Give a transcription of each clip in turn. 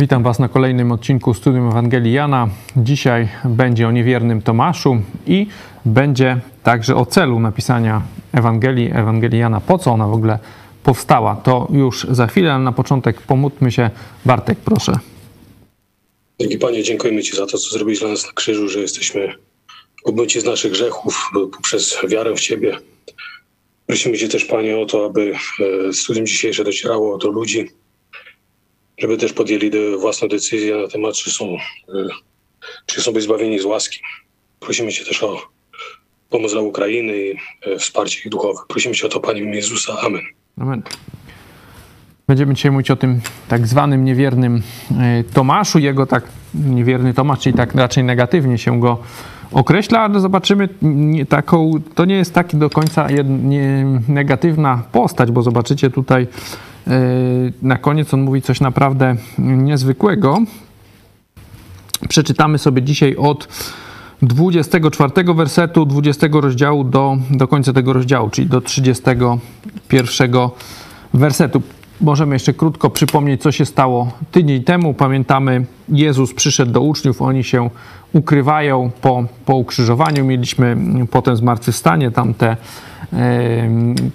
Witam Was na kolejnym odcinku Studium Ewangelii Jana. Dzisiaj będzie o niewiernym Tomaszu i będzie także o celu napisania Ewangelii, Ewangelii Jana. Po co ona w ogóle powstała? To już za chwilę, ale na początek pomódlmy się. Bartek, proszę. Drogi Panie, dziękujemy Ci za to, co zrobiłeś dla nas na krzyżu, że jesteśmy obmyci z naszych grzechów poprzez wiarę w Ciebie. Prosimy Cię też, Panie, o to, aby e, studium dzisiejsze docierało do ludzi, żeby też podjęli własną decyzję na temat, czy są, e, czy są zbawieni z łaski. Prosimy Cię też o pomoc dla Ukrainy i e, wsparcie ich duchowe. Prosimy Cię o to, Panie, Jezusa. Amen. Amen. Będziemy dzisiaj mówić o tym tak zwanym niewiernym Tomaszu. Jego tak niewierny Tomasz, czyli tak raczej negatywnie się go określa, ale zobaczymy taką, to nie jest taki do końca jed, nie, negatywna postać, bo zobaczycie tutaj na koniec on mówi coś naprawdę niezwykłego. Przeczytamy sobie dzisiaj od 24 wersetu 20 rozdziału do, do końca tego rozdziału, czyli do 31 wersetu. Możemy jeszcze krótko przypomnieć, co się stało tydzień temu. Pamiętamy, Jezus przyszedł do uczniów, oni się ukrywają po, po ukrzyżowaniu. Mieliśmy potem zmartwychwstanie, tam te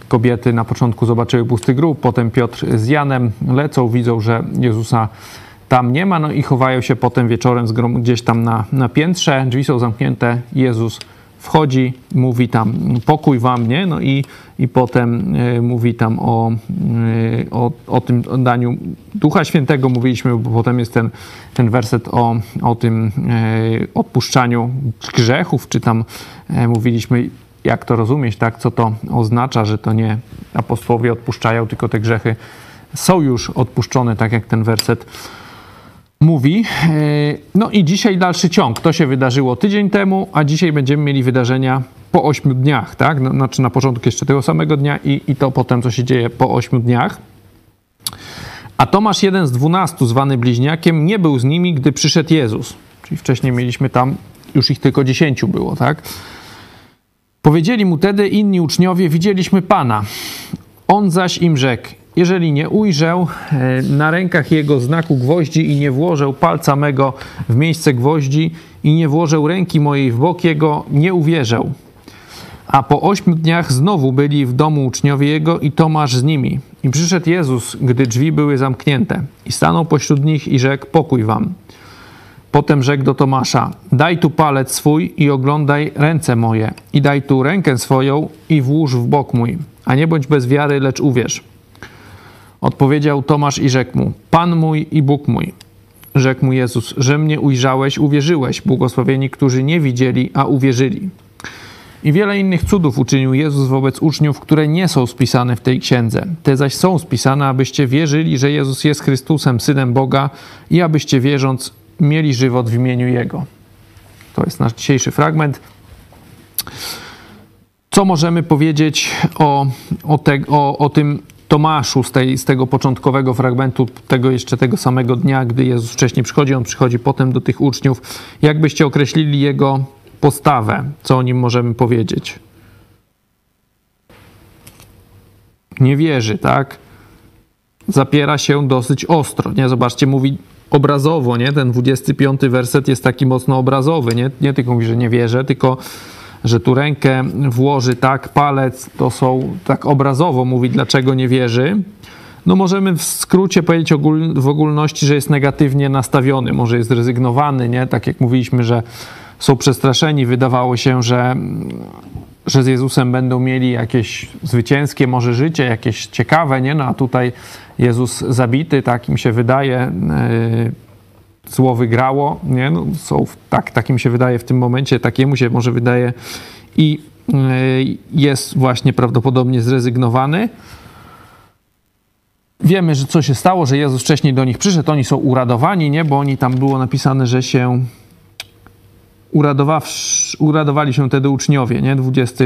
kobiety na początku zobaczyły pusty grób, potem Piotr z Janem lecą, widzą, że Jezusa tam nie ma, no i chowają się potem wieczorem gdzieś tam na, na piętrze, drzwi są zamknięte, Jezus wchodzi, mówi tam pokój wam, nie? No i, i potem y, mówi tam o, y, o, o tym daniu Ducha Świętego, mówiliśmy, bo potem jest ten, ten werset o, o tym y, odpuszczaniu grzechów, czy tam mówiliśmy, jak to rozumieć, tak? Co to oznacza, że to nie apostołowie odpuszczają, tylko te grzechy są już odpuszczone, tak jak ten werset mówi. E, no i dzisiaj dalszy ciąg. To się wydarzyło tydzień temu, a dzisiaj będziemy mieli wydarzenia po ośmiu dniach, tak? No, znaczy na początku jeszcze tego samego dnia i, i to potem, co się dzieje po ośmiu dniach. A Tomasz, jeden z dwunastu, zwany bliźniakiem, nie był z nimi, gdy przyszedł Jezus. Czyli wcześniej mieliśmy tam, już ich tylko dziesięciu było, tak? Powiedzieli mu tedy inni uczniowie, widzieliśmy Pana. On zaś im rzekł, jeżeli nie ujrzę e, na rękach jego znaku gwoździ i nie włożę palca mego w miejsce gwoździ i nie włożę ręki mojej w bok jego, nie uwierzę. A po ośmiu dniach znowu byli w domu uczniowie jego i Tomasz z nimi. I przyszedł Jezus, gdy drzwi były zamknięte, i stanął pośród nich i rzekł: Pokój wam. Potem rzekł do Tomasza: Daj tu palec swój i oglądaj ręce moje, i daj tu rękę swoją i włóż w bok mój, a nie bądź bez wiary, lecz uwierz. Odpowiedział Tomasz i rzekł mu: Pan mój i Bóg mój. Rzekł mu Jezus: Że mnie ujrzałeś, uwierzyłeś. Błogosławieni, którzy nie widzieli, a uwierzyli. I wiele innych cudów uczynił Jezus wobec uczniów, które nie są spisane w tej księdze. Te zaś są spisane, abyście wierzyli, że Jezus jest Chrystusem, synem Boga, i abyście wierząc, mieli żywot w imieniu Jego. To jest nasz dzisiejszy fragment. Co możemy powiedzieć o, o, te, o, o tym Tomaszu z, tej, z tego początkowego fragmentu, tego jeszcze tego samego dnia, gdy Jezus wcześniej przychodzi, on przychodzi potem do tych uczniów. Jak byście określili jego postawę? Co o nim możemy powiedzieć? Nie wierzy, tak? Zapiera się dosyć ostro, nie? Zobaczcie, mówi obrazowo, nie? Ten 25 werset jest taki mocno obrazowy, nie? Nie tylko mówi, że nie wierzę, tylko że tu rękę włoży tak, palec, to są tak obrazowo mówi, dlaczego nie wierzy. No możemy w skrócie powiedzieć ogól, w ogólności, że jest negatywnie nastawiony, może jest zrezygnowany, nie? Tak jak mówiliśmy, że są przestraszeni, wydawało się, że, że z Jezusem będą mieli jakieś zwycięskie może życie, jakieś ciekawe, nie? No a tutaj Jezus zabity, tak im się wydaje, yy, zło wygrało, nie? No, są, tak, takim się wydaje w tym momencie, takiemu się może wydaje i e, jest właśnie prawdopodobnie zrezygnowany. Wiemy, że co się stało, że Jezus wcześniej do nich przyszedł, oni są uradowani, nie? Bo oni tam było napisane, że się uradowali się wtedy uczniowie, nie? 20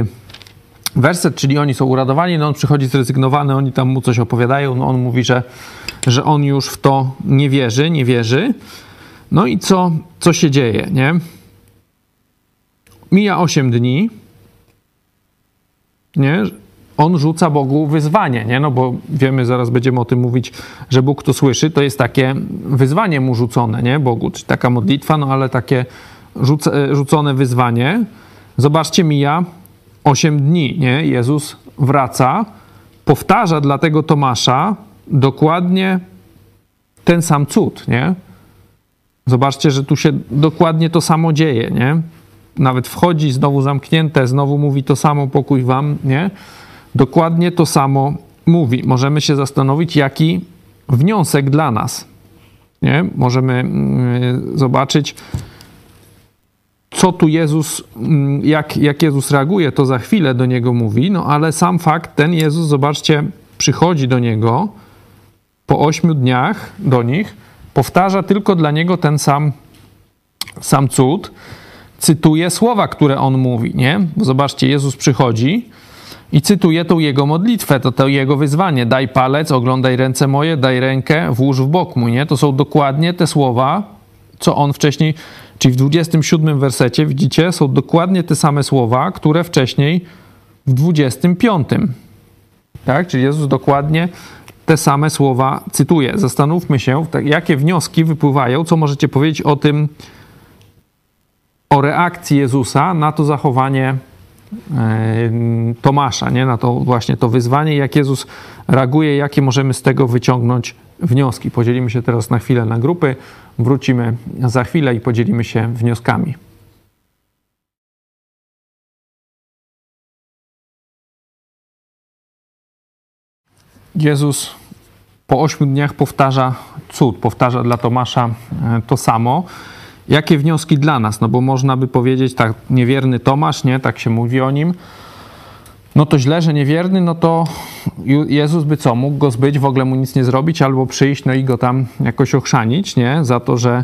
werset, czyli oni są uradowani, no on przychodzi zrezygnowany, oni tam mu coś opowiadają, no on mówi, że, że on już w to nie wierzy, nie wierzy. No i co, co się dzieje, nie? Mija 8 dni, nie? on rzuca Bogu wyzwanie, nie? No bo wiemy, zaraz będziemy o tym mówić, że Bóg to słyszy, to jest takie wyzwanie mu rzucone, nie? Bogu, taka modlitwa, no ale takie rzuce, rzucone wyzwanie. Zobaczcie, mija 8 dni, nie? Jezus wraca, powtarza dla tego Tomasza dokładnie ten sam cud, nie? Zobaczcie, że tu się dokładnie to samo dzieje, nie? Nawet wchodzi, znowu zamknięte, znowu mówi to samo, pokój wam, nie? Dokładnie to samo mówi. Możemy się zastanowić, jaki wniosek dla nas, nie? Możemy mm, zobaczyć, co tu Jezus, mm, jak, jak Jezus reaguje, to za chwilę do niego mówi, no ale sam fakt, ten Jezus, zobaczcie, przychodzi do niego po ośmiu dniach do nich, powtarza tylko dla niego ten sam, sam cud, cytuje słowa, które on mówi, nie? Bo zobaczcie, Jezus przychodzi i cytuje tą jego modlitwę, to to jego wyzwanie. Daj palec, oglądaj ręce moje, daj rękę, włóż w bok mój, nie? To są dokładnie te słowa, co on wcześniej, czyli w 27 wersecie, widzicie, są dokładnie te same słowa, które wcześniej w 25. Tak? Czyli Jezus dokładnie te same słowa cytuje. Zastanówmy się, jakie wnioski wypływają, co możecie powiedzieć o tym, o reakcji Jezusa na to zachowanie e, Tomasza, nie? na to właśnie to wyzwanie, jak Jezus reaguje, jakie możemy z tego wyciągnąć wnioski. Podzielimy się teraz na chwilę na grupy, wrócimy za chwilę i podzielimy się wnioskami. Jezus po ośmiu dniach powtarza cud, powtarza dla Tomasza e, to samo. Jakie wnioski dla nas? No bo można by powiedzieć, tak, niewierny Tomasz, nie, tak się mówi o nim. No to źle, że niewierny, no to Jezus by co, mógł go zbyć, w ogóle mu nic nie zrobić, albo przyjść, no i go tam jakoś ochrzanić, nie, za to, że,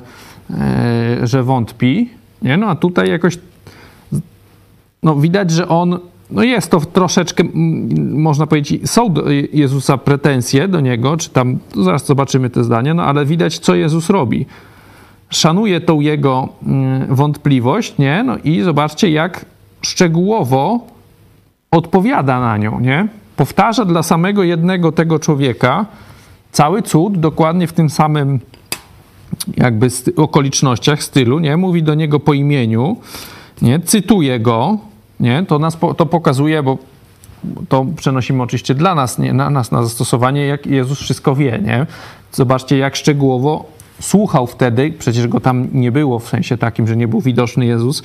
e, że wątpi, nie, no a tutaj jakoś, no widać, że on no jest to troszeczkę, można powiedzieć, są do Jezusa pretensje do Niego, czy tam, zaraz zobaczymy te zdania, no ale widać, co Jezus robi. Szanuje tą Jego wątpliwość, nie? No i zobaczcie, jak szczegółowo odpowiada na nią, nie? Powtarza dla samego jednego tego człowieka cały cud, dokładnie w tym samym jakby okolicznościach, stylu, nie? Mówi do niego po imieniu, nie? Cytuje go, nie? To nas to pokazuje, bo to przenosimy oczywiście dla nas, nie, na nas na zastosowanie, jak Jezus wszystko wie, nie? Zobaczcie, jak szczegółowo słuchał wtedy, przecież go tam nie było w sensie takim, że nie był widoczny Jezus.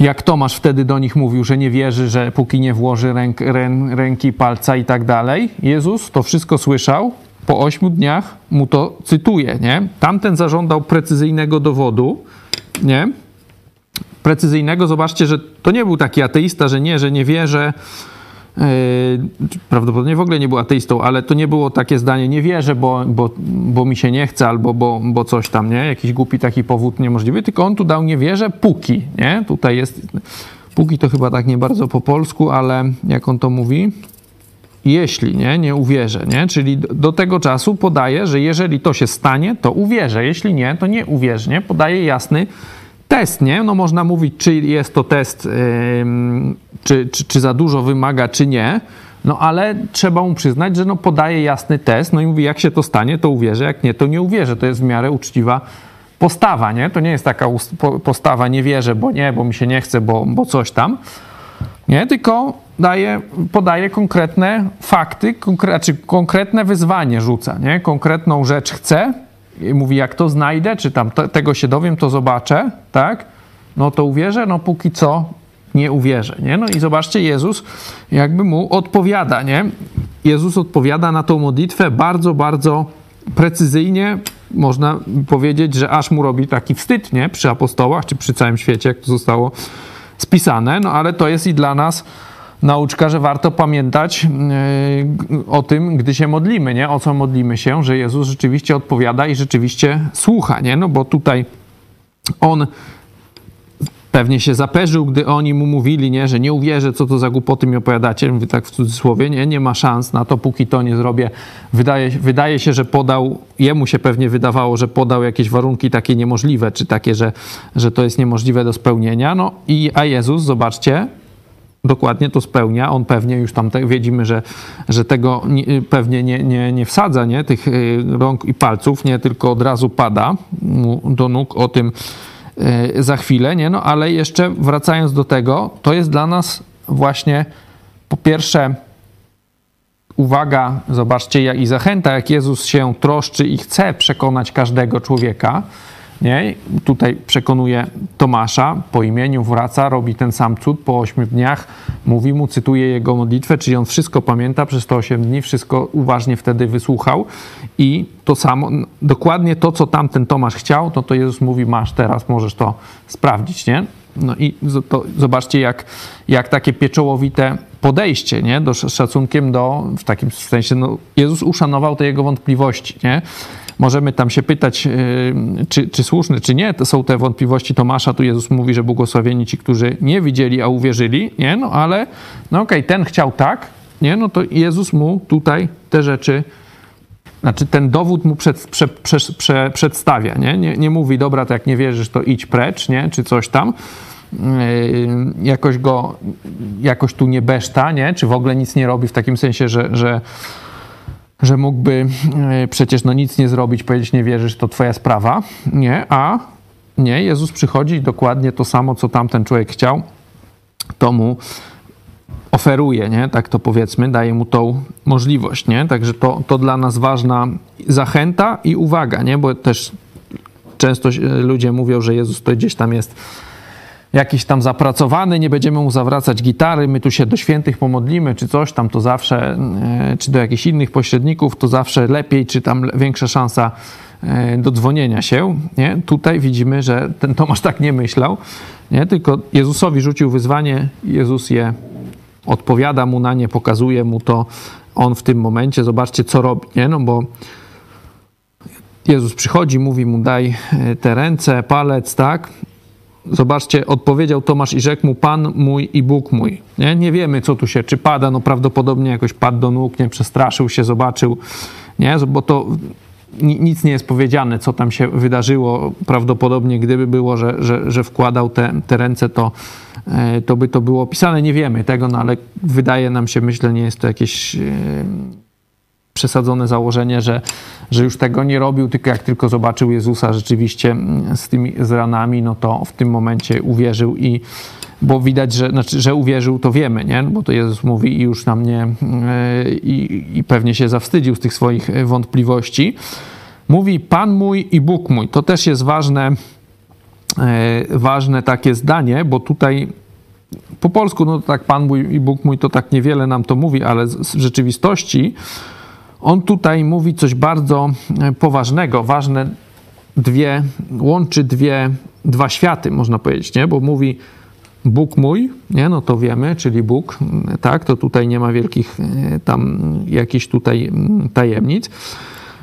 Jak Tomasz wtedy do nich mówił, że nie wierzy, że póki nie włoży ręk, rę, ręki, palca i tak dalej. Jezus to wszystko słyszał, po ośmiu dniach mu to cytuje, nie? Tamten zażądał precyzyjnego dowodu, nie? precyzyjnego, zobaczcie, że to nie był taki ateista, że nie, że nie wierzę. Yy, prawdopodobnie w ogóle nie był ateistą, ale to nie było takie zdanie, nie wierzę, bo, bo, bo mi się nie chce, albo bo, bo coś tam, nie? Jakiś głupi taki powód niemożliwy, tylko on tu dał nie wierzę, póki, nie? Tutaj jest, póki to chyba tak nie bardzo po polsku, ale jak on to mówi? Jeśli, nie? Nie uwierzę, nie? Czyli do tego czasu podaje, że jeżeli to się stanie, to uwierzę, jeśli nie, to nie uwierzę, nie? Podaje jasny test, nie? No można mówić, czy jest to test, yy, czy, czy, czy za dużo wymaga, czy nie. No ale trzeba mu przyznać, że no podaje jasny test, no i mówi, jak się to stanie, to uwierzę, jak nie, to nie uwierzę. To jest w miarę uczciwa postawa, nie? To nie jest taka postawa, nie wierzę, bo nie, bo mi się nie chce, bo, bo coś tam. Nie, tylko daje, podaje konkretne fakty, konkre, czy konkretne wyzwanie rzuca, nie? Konkretną rzecz chce, i mówi, jak to znajdę, czy tam tego się dowiem, to zobaczę, tak? No to uwierzę, no póki co nie uwierzę, nie? No i zobaczcie, Jezus jakby mu odpowiada, nie? Jezus odpowiada na tą modlitwę bardzo, bardzo precyzyjnie. Można powiedzieć, że aż mu robi taki wstyd, nie? Przy apostołach, czy przy całym świecie, jak to zostało spisane, no ale to jest i dla nas nauczka, że warto pamiętać e, o tym, gdy się modlimy, nie? O co modlimy się, że Jezus rzeczywiście odpowiada i rzeczywiście słucha, nie? No bo tutaj on pewnie się zaperzył, gdy oni mu mówili, nie, że nie uwierzę, co to za głupoty mi opowiadacie, mówię tak w cudzysłowie, nie, nie ma szans na to, póki to nie zrobię. Wydaje, wydaje się, że podał, jemu się pewnie wydawało, że podał jakieś warunki takie niemożliwe, czy takie, że, że to jest niemożliwe do spełnienia, no i a Jezus, zobaczcie, dokładnie to spełnia. On pewnie już tam te, widzimy, że, że tego nie, pewnie nie, nie, nie wsadza, nie? tych y, rąk i palców, nie tylko od razu pada mu do nóg o tym za chwilę, nie? No ale jeszcze wracając do tego, to jest dla nas właśnie po pierwsze uwaga, zobaczcie, jak i zachęta, jak Jezus się troszczy i chce przekonać każdego człowieka. Nie? Tutaj przekonuje Tomasza po imieniu, wraca, robi ten sam cud po ośmiu dniach, mówi mu, cytuje jego modlitwę, czyli on wszystko pamięta przez te osiem dni, wszystko uważnie wtedy wysłuchał i to samo, dokładnie to, co tamten Tomasz chciał, to to Jezus mówi, masz teraz, możesz to sprawdzić, nie? No i zobaczcie, jak, jak takie pieczołowite podejście, nie? Do, szacunkiem do, w takim sensie, no, Jezus uszanował te jego wątpliwości, nie? Możemy tam się pytać, yy, czy, czy słuszne, czy nie, to są te wątpliwości Tomasza. Tu Jezus mówi, że błogosławieni ci, którzy nie widzieli, a uwierzyli, nie? No ale, no okej, okay, ten chciał tak, nie? No to Jezus mu tutaj te rzeczy znaczy ten dowód mu przed, prze, prze, prze, przedstawia, nie? nie? Nie mówi, dobra, to jak nie wierzysz, to idź precz, nie? Czy coś tam. Yy, jakoś go, jakoś tu nie beszta, nie? Czy w ogóle nic nie robi w takim sensie, że, że, że mógłby yy, przecież no nic nie zrobić, powiedzieć nie wierzysz, to twoja sprawa, nie? A nie, Jezus przychodzi dokładnie to samo, co tamten człowiek chciał, to mu oferuje, nie? tak to powiedzmy, daje mu tą możliwość. Nie? Także to, to dla nas ważna zachęta i uwaga, nie? bo też często ludzie mówią, że Jezus to gdzieś tam jest jakiś tam zapracowany, nie będziemy mu zawracać gitary, my tu się do świętych pomodlimy, czy coś tam, to zawsze, e, czy do jakichś innych pośredników, to zawsze lepiej, czy tam większa szansa e, do dzwonienia się. Nie? Tutaj widzimy, że ten Tomasz tak nie myślał, nie? tylko Jezusowi rzucił wyzwanie, Jezus je odpowiada mu na nie, pokazuje mu to on w tym momencie. Zobaczcie, co robi, nie? No bo Jezus przychodzi, mówi mu daj e, te ręce, palec, tak? Zobaczcie, odpowiedział Tomasz i rzekł mu Pan mój i Bóg mój. Nie, nie wiemy, co tu się, czy pada, no prawdopodobnie jakoś padł do nóg, nie przestraszył się, zobaczył, nie, bo to nic nie jest powiedziane, co tam się wydarzyło. Prawdopodobnie, gdyby było, że, że, że wkładał te, te ręce, to, e, to by to było opisane. Nie wiemy tego, no ale wydaje nam się, myślę, nie jest to jakieś e, przesadzone założenie, że, że już tego nie robił, tylko jak tylko zobaczył Jezusa rzeczywiście z tymi z ranami, no to w tym momencie uwierzył i bo widać, że, znaczy, że uwierzył, to wiemy, nie? Bo to Jezus mówi i już nam nie, e, i, pewnie się zawstydził z tych swoich wątpliwości. Mówi Pan mój i Bóg mój. To też jest ważne, e, ważne takie zdanie, bo tutaj po polsku, no tak Pan mój i Bóg mój, to tak niewiele nam to mówi, ale w rzeczywistości on tutaj mówi coś bardzo e, poważnego, ważne dwie, łączy dwie, dwa światy, można powiedzieć, nie? Bo mówi Bóg mój, nie? no to wiemy, czyli Bóg, tak, to tutaj nie ma wielkich e, tam jakichś tutaj mm, tajemnic,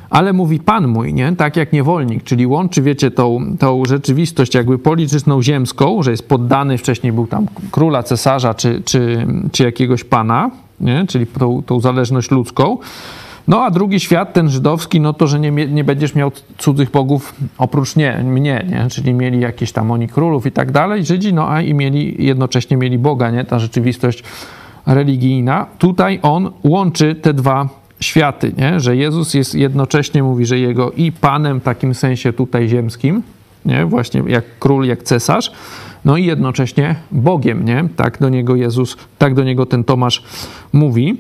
ale mówi Pan mój, nie? tak jak niewolnik, czyli łączy, wiecie, tą, tą rzeczywistość jakby polityczną ziemską, że jest poddany, wcześniej był tam króla, cesarza czy, czy, czy jakiegoś pana, nie? czyli tą, tą zależność ludzką, no a drugi świat, ten żydowski, no to, że nie, nie będziesz miał cudzych bogów oprócz nie, mnie, nie? czyli mieli jakieś tam oni królów i tak dalej, Żydzi, no a i mieli, jednocześnie mieli Boga, nie? ta rzeczywistość religijna. Tutaj on łączy te dwa światy, nie? że Jezus jest jednocześnie, mówi, że jego i Panem w takim sensie tutaj ziemskim, nie? właśnie jak król, jak cesarz, no i jednocześnie Bogiem, nie? tak do niego Jezus, tak do niego ten Tomasz mówi.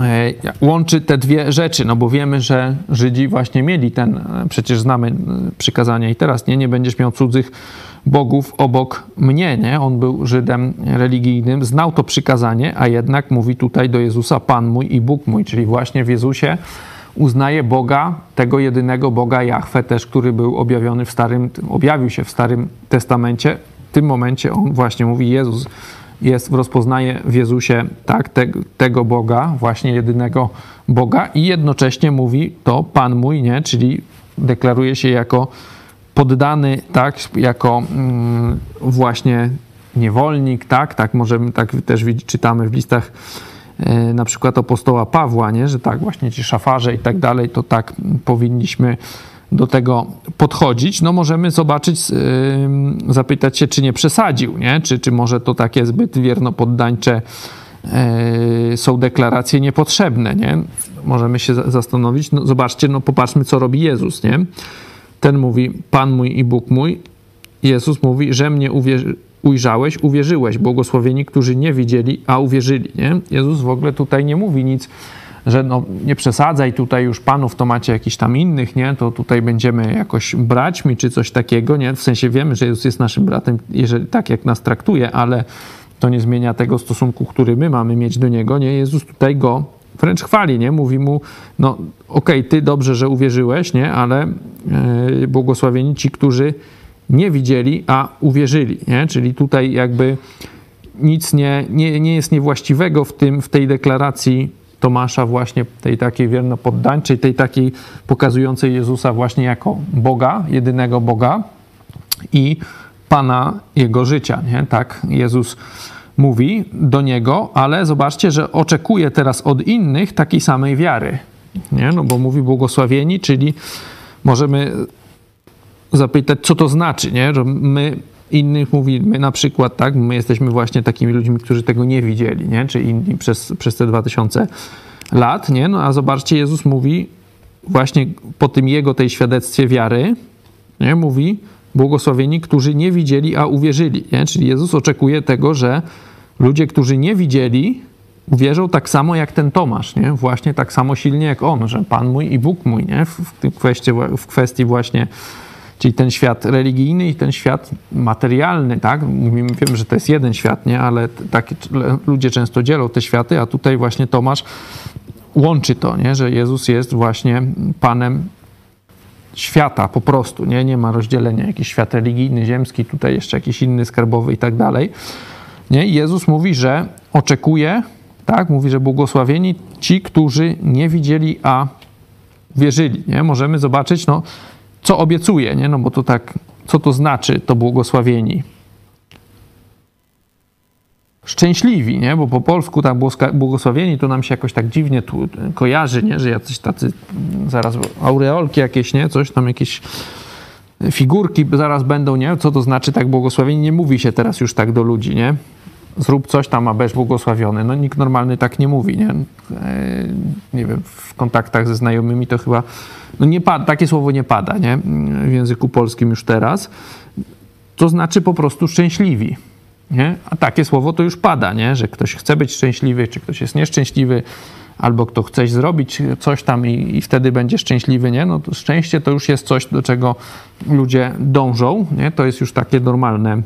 E, łączy te dwie rzeczy, no bo wiemy, że Żydzi właśnie mieli ten, e, przecież znamy e, przykazania i teraz, nie, nie będziesz miał cudzych bogów obok mnie, nie? On był Żydem religijnym, znał to przykazanie, a jednak mówi tutaj do Jezusa Pan mój i Bóg mój, czyli właśnie w Jezusie uznaje Boga, tego jedynego Boga Jahwe też, który był objawiony w Starym, objawił się w Starym Testamencie. W tym momencie on właśnie mówi Jezus jest, rozpoznaje w Jezusie tak, te, tego Boga, właśnie jedynego Boga i jednocześnie mówi to Pan mój, nie? czyli deklaruje się jako poddany, tak, jako mm, właśnie niewolnik, tak, tak możemy, tak też czytamy w listach e, na przykład apostoła Pawła, nie, że tak właśnie ci szafarze i tak dalej, to tak powinniśmy do tego podchodzić, no możemy zobaczyć, yy, zapytać się, czy nie przesadził, nie? Czy, czy może to takie zbyt wiernopoddańcze yy, są deklaracje niepotrzebne, nie? Możemy się zastanowić, no zobaczcie, no popatrzmy, co robi Jezus, nie? Ten mówi, Pan mój i Bóg mój. Jezus mówi, że mnie ujrzałeś, uwierzyłeś. Błogosławieni, którzy nie widzieli, a uwierzyli, nie? Jezus w ogóle tutaj nie mówi nic że no, nie przesadzaj tutaj już panów, to macie jakichś tam innych, nie? To tutaj będziemy jakoś braćmi czy coś takiego, nie? W sensie wiemy, że Jezus jest naszym bratem, jeżeli tak jak nas traktuje, ale to nie zmienia tego stosunku, który my mamy mieć do Niego, nie? Jezus tutaj go wręcz chwali, nie? Mówi mu, no okej, okay, ty dobrze, że uwierzyłeś, nie? Ale yy, błogosławieni ci, którzy nie widzieli, a uwierzyli, nie? Czyli tutaj jakby nic nie, nie, nie jest niewłaściwego w, tym, w tej deklaracji Tomasza właśnie tej takiej wiernopoddańczej, tej takiej pokazującej Jezusa właśnie jako Boga, jedynego Boga i Pana jego życia, nie? Tak Jezus mówi do niego, ale zobaczcie, że oczekuje teraz od innych takiej samej wiary, nie? No bo mówi błogosławieni, czyli możemy zapytać, co to znaczy, nie? Że my innych mówi, my na przykład, tak, my jesteśmy właśnie takimi ludźmi, którzy tego nie widzieli, nie? Czy inni przez, przez te 2000 lat, nie? No a zobaczcie, Jezus mówi właśnie po tym Jego tej świadectwie wiary, nie? Mówi, błogosławieni, którzy nie widzieli, a uwierzyli, nie? Czyli Jezus oczekuje tego, że ludzie, którzy nie widzieli, uwierzą tak samo jak ten Tomasz, nie? Właśnie tak samo silnie jak on, że Pan mój i Bóg mój, nie? W, w, kwestii, w kwestii właśnie Czyli ten świat religijny i ten świat materialny, tak? Mówimy, wiem, że to jest jeden świat, nie? Ale tak ludzie często dzielą te światy, a tutaj właśnie Tomasz łączy to, nie? Że Jezus jest właśnie Panem świata po prostu, nie? Nie ma rozdzielenia, jakiś świat religijny, ziemski, tutaj jeszcze jakiś inny, skarbowy i tak dalej. Nie? Jezus mówi, że oczekuje, tak? Mówi, że błogosławieni ci, którzy nie widzieli, a wierzyli, nie? Możemy zobaczyć, no co obiecuje, nie? No bo to tak, co to znaczy, to błogosławieni? Szczęśliwi, nie? Bo po polsku tam błogosławieni to nam się jakoś tak dziwnie tu kojarzy, nie? Że jacyś tacy, zaraz aureolki jakieś, nie? Coś tam, jakieś figurki zaraz będą, nie? Co to znaczy tak błogosławieni? Nie mówi się teraz już tak do ludzi, nie? Zrób coś tam, a będziesz błogosławiony. No nikt normalny tak nie mówi, nie? E, nie wiem, w kontaktach ze znajomymi to chyba, no nie pada, takie słowo nie pada, nie? W języku polskim już teraz. To znaczy po prostu szczęśliwi, nie? A takie słowo to już pada, nie? Że ktoś chce być szczęśliwy, czy ktoś jest nieszczęśliwy, albo kto chce zrobić coś tam i, i, wtedy będzie szczęśliwy, nie? No to szczęście to już jest coś, do czego ludzie dążą, nie? To jest już takie normalne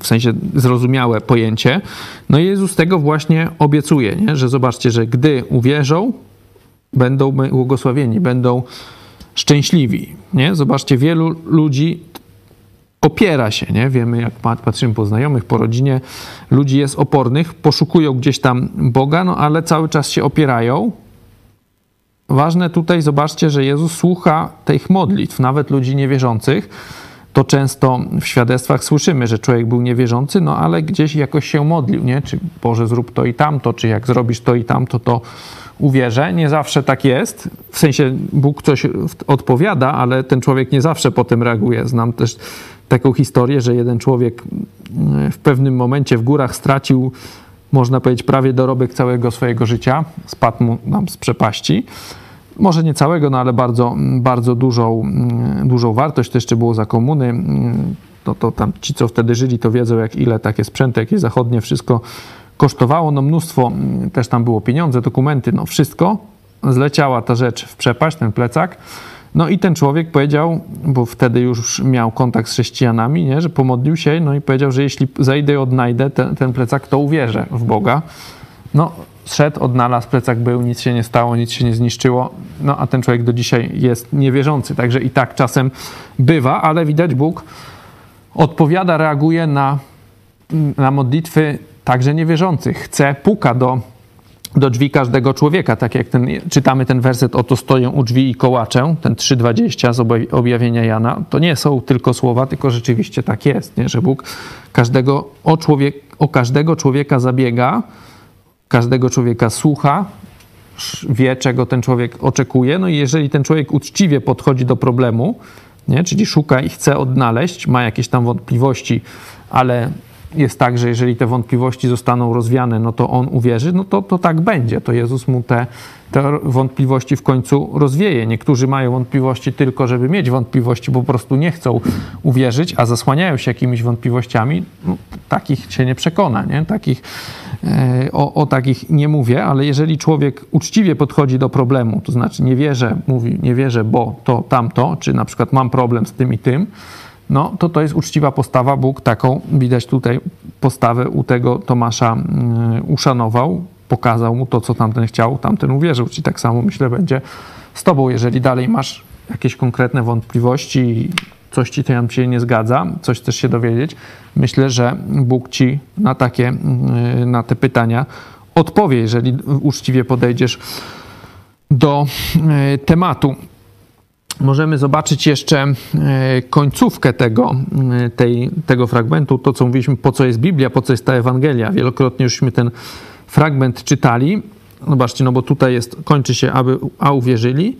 w sensie zrozumiałe pojęcie. No i Jezus tego właśnie obiecuje, nie? że zobaczcie, że gdy uwierzą, będą błogosławieni, będą szczęśliwi. Nie? Zobaczcie, wielu ludzi opiera się, nie? Wiemy, jak patrzymy po znajomych, po rodzinie, ludzi jest opornych, poszukują gdzieś tam Boga, no ale cały czas się opierają. Ważne tutaj, zobaczcie, że Jezus słucha tych modlitw, nawet ludzi niewierzących, to często w świadectwach słyszymy, że człowiek był niewierzący, no ale gdzieś jakoś się modlił, nie? Czy Boże zrób to i tamto, czy jak zrobisz to i tamto, to uwierzę. Nie zawsze tak jest. W sensie Bóg coś odpowiada, ale ten człowiek nie zawsze potem reaguje. Znam też taką historię, że jeden człowiek w pewnym momencie w górach stracił, można powiedzieć, prawie dorobek całego swojego życia. Spadł mu nam z przepaści może nie całego, no ale bardzo, bardzo dużą, mm, dużą wartość. To jeszcze było za komuny. Mm, no to tam ci, co wtedy żyli, to wiedzą, jak ile takie sprzęty, jakie zachodnie, wszystko kosztowało. No mnóstwo, mm, też tam było pieniądze, dokumenty, no wszystko. Zleciała ta rzecz w przepaść, ten plecak. No i ten człowiek powiedział, bo wtedy już miał kontakt z chrześcijanami, nie, że pomodlił się, no i powiedział, że jeśli zejdę i odnajdę ten, ten plecak, to uwierzę w Boga. No, zszedł, odnalazł, plecak był, nic się nie stało, nic się nie zniszczyło, no a ten człowiek do dzisiaj jest niewierzący, także i tak czasem bywa, ale widać Bóg odpowiada, reaguje na, na modlitwy także niewierzących. Chce, puka do, do drzwi każdego człowieka, tak jak ten, czytamy ten werset, oto stoję u drzwi i kołaczę, ten 3,20 z objawienia Jana, to nie są tylko słowa, tylko rzeczywiście tak jest, nie? że Bóg każdego, o, człowiek, o każdego człowieka zabiega, każdego człowieka słucha, wie, czego ten człowiek oczekuje. No i jeżeli ten człowiek uczciwie podchodzi do problemu, nie? czyli szuka i chce odnaleźć, ma jakieś tam wątpliwości, ale jest tak, że jeżeli te wątpliwości zostaną rozwiane, no to on uwierzy, no to, to tak będzie. To Jezus mu te, te wątpliwości w końcu rozwieje. Niektórzy mają wątpliwości tylko, żeby mieć wątpliwości, bo po prostu nie chcą uwierzyć, a zasłaniają się jakimiś wątpliwościami. No, takich się nie przekona, nie? Takich, e, o, o takich nie mówię, ale jeżeli człowiek uczciwie podchodzi do problemu, to znaczy nie wierzę, mówi nie wierzę, bo to, tamto, czy na przykład mam problem z tym i tym, no to to jest uczciwa postawa. Bóg taką, widać tutaj postawę u tego Tomasza yy, uszanował, pokazał mu to, co tamten chciał, tamten uwierzył. Czyli tak samo myślę będzie z tobą, jeżeli dalej masz jakieś konkretne wątpliwości, coś ci tam się nie zgadza, coś chcesz się dowiedzieć, myślę, że Bóg ci na takie, yy, na te pytania odpowie, jeżeli uczciwie podejdziesz do yy, tematu możemy zobaczyć jeszcze e, końcówkę tego, e, tej, tego fragmentu, to co mówiliśmy, po co jest Biblia, po co jest ta Ewangelia. Wielokrotnie jużśmy ten fragment czytali. Zobaczcie, no bo tutaj jest, kończy się, aby a uwierzyli.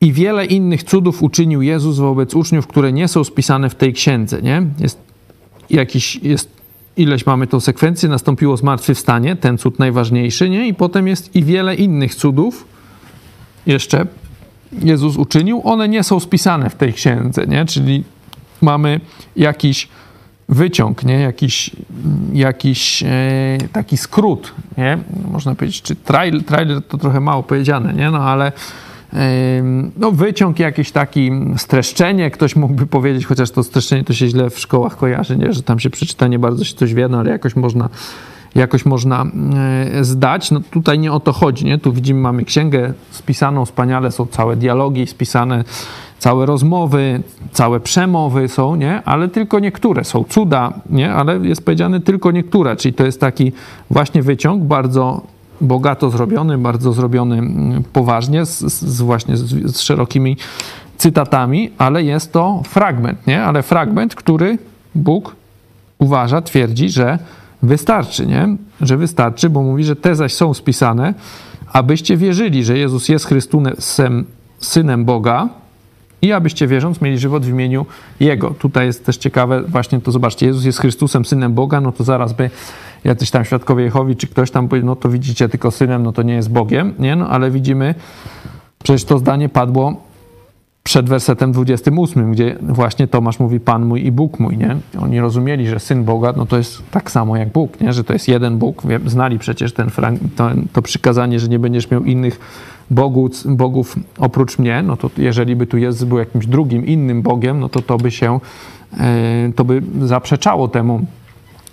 I wiele innych cudów uczynił Jezus wobec uczniów, które nie są spisane w tej księdze, nie? Jest jakiś, jest ileś mamy tą sekwencję, nastąpiło zmartwychwstanie, ten cud najważniejszy, nie? I potem jest i wiele innych cudów jeszcze Jezus uczynił, one nie są spisane w tej księdze, nie? Czyli mamy jakiś wyciąg, nie? Jakiś, jakiś e, taki skrót, nie? Można powiedzieć, czy trailer, trailer to trochę mało powiedziane, nie? No ale e, no, wyciąg, jakiś taki streszczenie, ktoś mógłby powiedzieć, chociaż to streszczenie to się źle w szkołach kojarzy, nie? że tam się przeczyta, nie bardzo się coś wie, no ale jakoś można jakoś można e, zdać. No tutaj nie o to chodzi, nie? Tu widzimy, mamy księgę spisaną wspaniale, są całe dialogi spisane, całe rozmowy, całe przemowy są, nie? Ale tylko niektóre są cuda, nie? Ale jest powiedziane tylko niektóre, czyli to jest taki właśnie wyciąg bardzo bogato zrobiony, bardzo zrobiony mm, poważnie, z, z właśnie z, z szerokimi cytatami, ale jest to fragment, nie? Ale fragment, który Bóg uważa, twierdzi, że Wystarczy, nie? Że wystarczy, bo mówi, że te zaś są spisane, abyście wierzyli, że Jezus jest Chrystusem, Synem Boga i abyście wierząc mieli żywot w imieniu Jego. Tutaj jest też ciekawe właśnie to, zobaczcie, Jezus jest Chrystusem, Synem Boga, no to zaraz by jacyś tam świadkowie Jehowi, czy ktoś tam powie, no to widzicie tylko Synem, no to nie jest Bogiem, nie? No ale widzimy, przecież to zdanie padło przed wersetem 28, gdzie właśnie Tomasz mówi Pan mój i Bóg mój, nie? Oni rozumieli, że Syn Boga, no to jest tak samo jak Bóg, nie? Że to jest jeden Bóg. Znali przecież ten, to, to przykazanie, że nie będziesz miał innych bogów, oprócz mnie, no to jeżeli by tu Jezus był jakimś drugim, innym Bogiem, no to to by się, e, to by zaprzeczało temu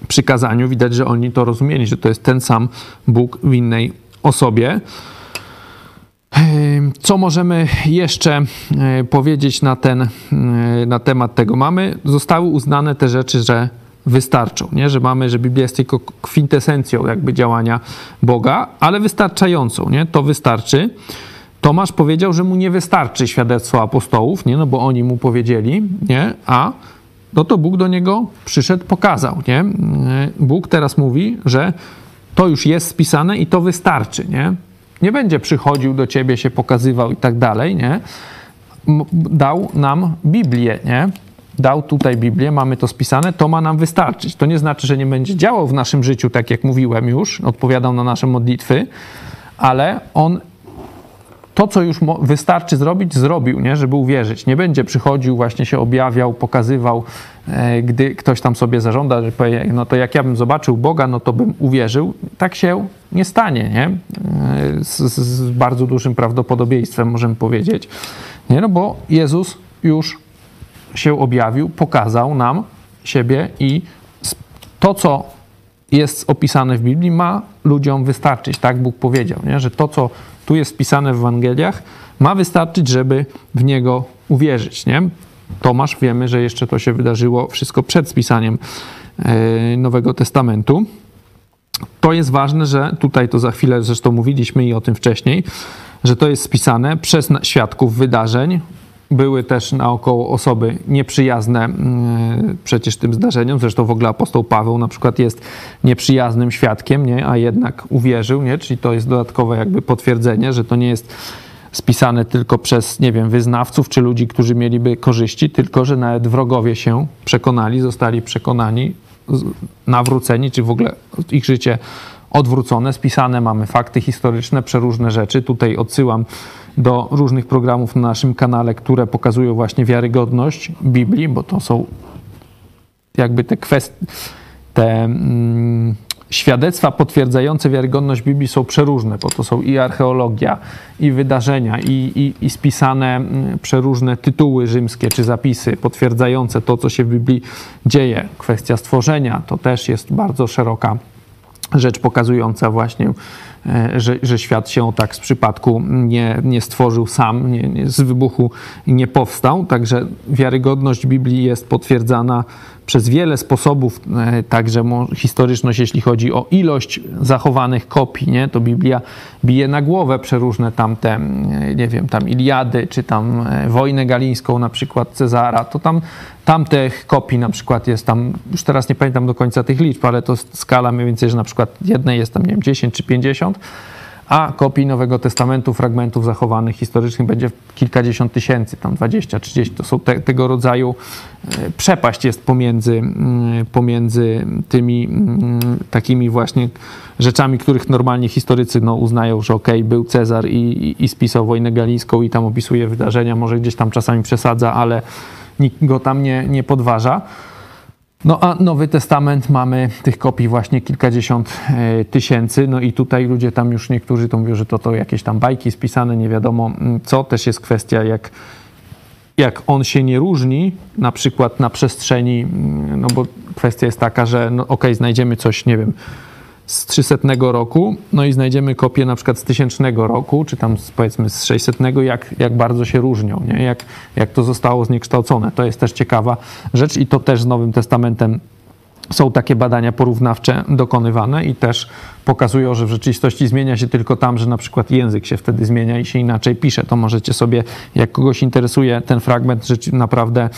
przykazaniu. Widać, że oni to rozumieli, że to jest ten sam Bóg w innej osobie. Co możemy jeszcze e, powiedzieć na, ten, e, na temat tego? Mamy, zostały uznane te rzeczy, że wystarczą, nie? że mamy, że Biblia jest tylko kwintesencją jakby działania Boga, ale wystarczającą, nie? to wystarczy. Tomasz powiedział, że mu nie wystarczy świadectwo apostołów, nie? no bo oni mu powiedzieli, nie? a no to Bóg do niego przyszedł, pokazał. Nie? E, Bóg teraz mówi, że to już jest spisane i to wystarczy. Nie? Nie będzie przychodził do ciebie, się pokazywał i tak dalej, nie? Dał nam Biblię, nie? Dał tutaj Biblię, mamy to spisane, to ma nam wystarczyć. To nie znaczy, że nie będzie działał w naszym życiu, tak jak mówiłem już, odpowiadał na nasze modlitwy, ale on to, co już wystarczy zrobić, zrobił, nie? żeby uwierzyć. Nie będzie przychodził, właśnie się objawiał, pokazywał, e, gdy ktoś tam sobie zażąda, że powie, no to jak ja bym zobaczył Boga, no to bym uwierzył. Tak się nie stanie, nie? E, z, z bardzo dużym prawdopodobieństwem możemy powiedzieć. Nie? No bo Jezus już się objawił, pokazał nam siebie i to, co jest opisane w Biblii, ma ludziom wystarczyć. Tak Bóg powiedział, nie? że to, co tu jest wpisane w Ewangeliach, ma wystarczyć, żeby w niego uwierzyć. Nie? Tomasz, wiemy, że jeszcze to się wydarzyło wszystko przed spisaniem e, Nowego Testamentu. To jest ważne, że tutaj to za chwilę zresztą mówiliśmy i o tym wcześniej, że to jest spisane przez świadków wydarzeń, były też naokoło osoby nieprzyjazne mm, przecież tym zdarzeniom. Zresztą w ogóle apostoł Paweł na przykład jest nieprzyjaznym świadkiem, nie? a jednak uwierzył, nie? czyli to jest dodatkowe jakby potwierdzenie, że to nie jest spisane tylko przez, nie wiem, wyznawców czy ludzi, którzy mieliby korzyści, tylko że nawet wrogowie się przekonali, zostali przekonani, nawróceni, czy w ogóle ich życie odwrócone, spisane mamy fakty historyczne, przeróżne rzeczy. Tutaj odsyłam do różnych programów na naszym kanale, które pokazują właśnie wiarygodność Biblii, bo to są jakby te kwestie, te mm, świadectwa potwierdzające wiarygodność Biblii są przeróżne, bo to są i archeologia, i wydarzenia, i, i, i spisane mm, przeróżne tytuły rzymskie czy zapisy potwierdzające to, co się w Biblii dzieje. Kwestia stworzenia to też jest bardzo szeroka rzecz pokazująca właśnie, że, że świat się tak z przypadku nie, nie stworzył sam, nie, nie, z wybuchu nie powstał. Także wiarygodność Biblii jest potwierdzana przez wiele sposobów, e, także historyczność, jeśli chodzi o ilość zachowanych kopii, nie? to Biblia bije na głowę przeróżne tamte, e, nie wiem, tam Iliady, czy tam e, wojnę galińską na przykład Cezara, to tam tamtych kopii na przykład jest tam, już teraz nie pamiętam do końca tych liczb, ale to skala mniej więcej, że na przykład jednej jest tam, nie wiem, 10 czy 50, a kopii Nowego Testamentu, fragmentów zachowanych historycznych będzie kilkadziesiąt tysięcy, tam 20, 30. To są te, tego rodzaju e, przepaść jest pomiędzy, mm, pomiędzy tymi mm, takimi właśnie rzeczami, których normalnie historycy no, uznają, że okej, okay, był Cezar i, i, i spisał wojnę galińską i tam opisuje wydarzenia, może gdzieś tam czasami przesadza, ale nikt go tam nie, nie podważa. No a Nowy Testament mamy tych kopii właśnie kilkadziesiąt e, tysięcy, no i tutaj ludzie tam już niektórzy to mówią, że to, to jakieś tam bajki spisane, nie wiadomo mm, co, też jest kwestia jak, jak on się nie różni, na przykład na przestrzeni, mm, no bo kwestia jest taka, że no okej, okay, znajdziemy coś, nie wiem, z 300 roku, no i znajdziemy kopię na przykład z 1000 roku, czy tam z, powiedzmy z 600, jak, jak bardzo się różnią, nie? Jak, jak to zostało zniekształcone. To jest też ciekawa rzecz i to też z Nowym Testamentem są takie badania porównawcze dokonywane i też pokazują, że w rzeczywistości zmienia się tylko tam, że na przykład język się wtedy zmienia i się inaczej pisze. To możecie sobie, jak kogoś interesuje ten fragment, naprawdę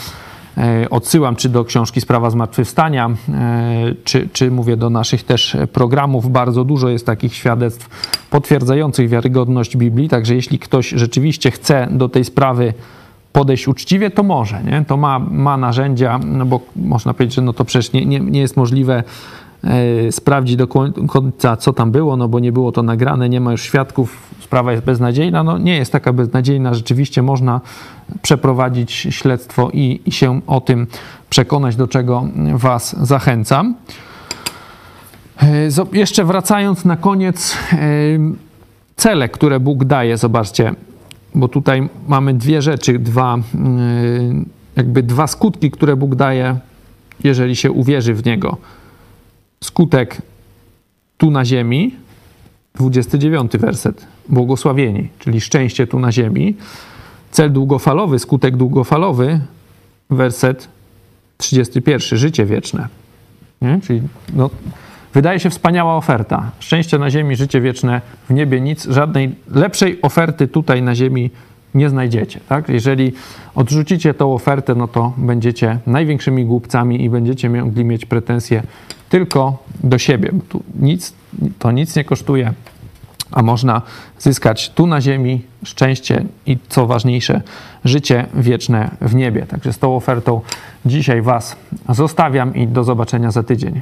odsyłam czy do książki Sprawa Zmartwychwstania, e, czy, czy mówię do naszych też programów. Bardzo dużo jest takich świadectw potwierdzających wiarygodność Biblii, także jeśli ktoś rzeczywiście chce do tej sprawy podejść uczciwie, to może, nie? to ma, ma narzędzia, no bo można powiedzieć, że no to przecież nie, nie, nie jest możliwe e, sprawdzić do końca, co tam było, no bo nie było to nagrane, nie ma już świadków, sprawa jest beznadziejna. No nie jest taka beznadziejna, rzeczywiście można przeprowadzić śledztwo i, i się o tym przekonać, do czego Was zachęcam. E, jeszcze wracając na koniec, e, cele, które Bóg daje, zobaczcie, bo tutaj mamy dwie rzeczy, dwa, e, jakby dwa skutki, które Bóg daje, jeżeli się uwierzy w Niego. Skutek tu na ziemi, 29 werset, błogosławieni, czyli szczęście tu na ziemi. Cel długofalowy, skutek długofalowy, werset 31, życie wieczne. Nie? Czyli no, wydaje się wspaniała oferta. Szczęście na ziemi, życie wieczne w niebie, nic, żadnej lepszej oferty tutaj na ziemi nie znajdziecie. Tak? Jeżeli odrzucicie tą ofertę, no to będziecie największymi głupcami i będziecie mogli mieć pretensje tylko do siebie. Tu nic, to nic nie kosztuje a można zyskać tu na ziemi szczęście i co ważniejsze, życie wieczne w niebie. Także z tą ofertą dzisiaj Was zostawiam i do zobaczenia za tydzień.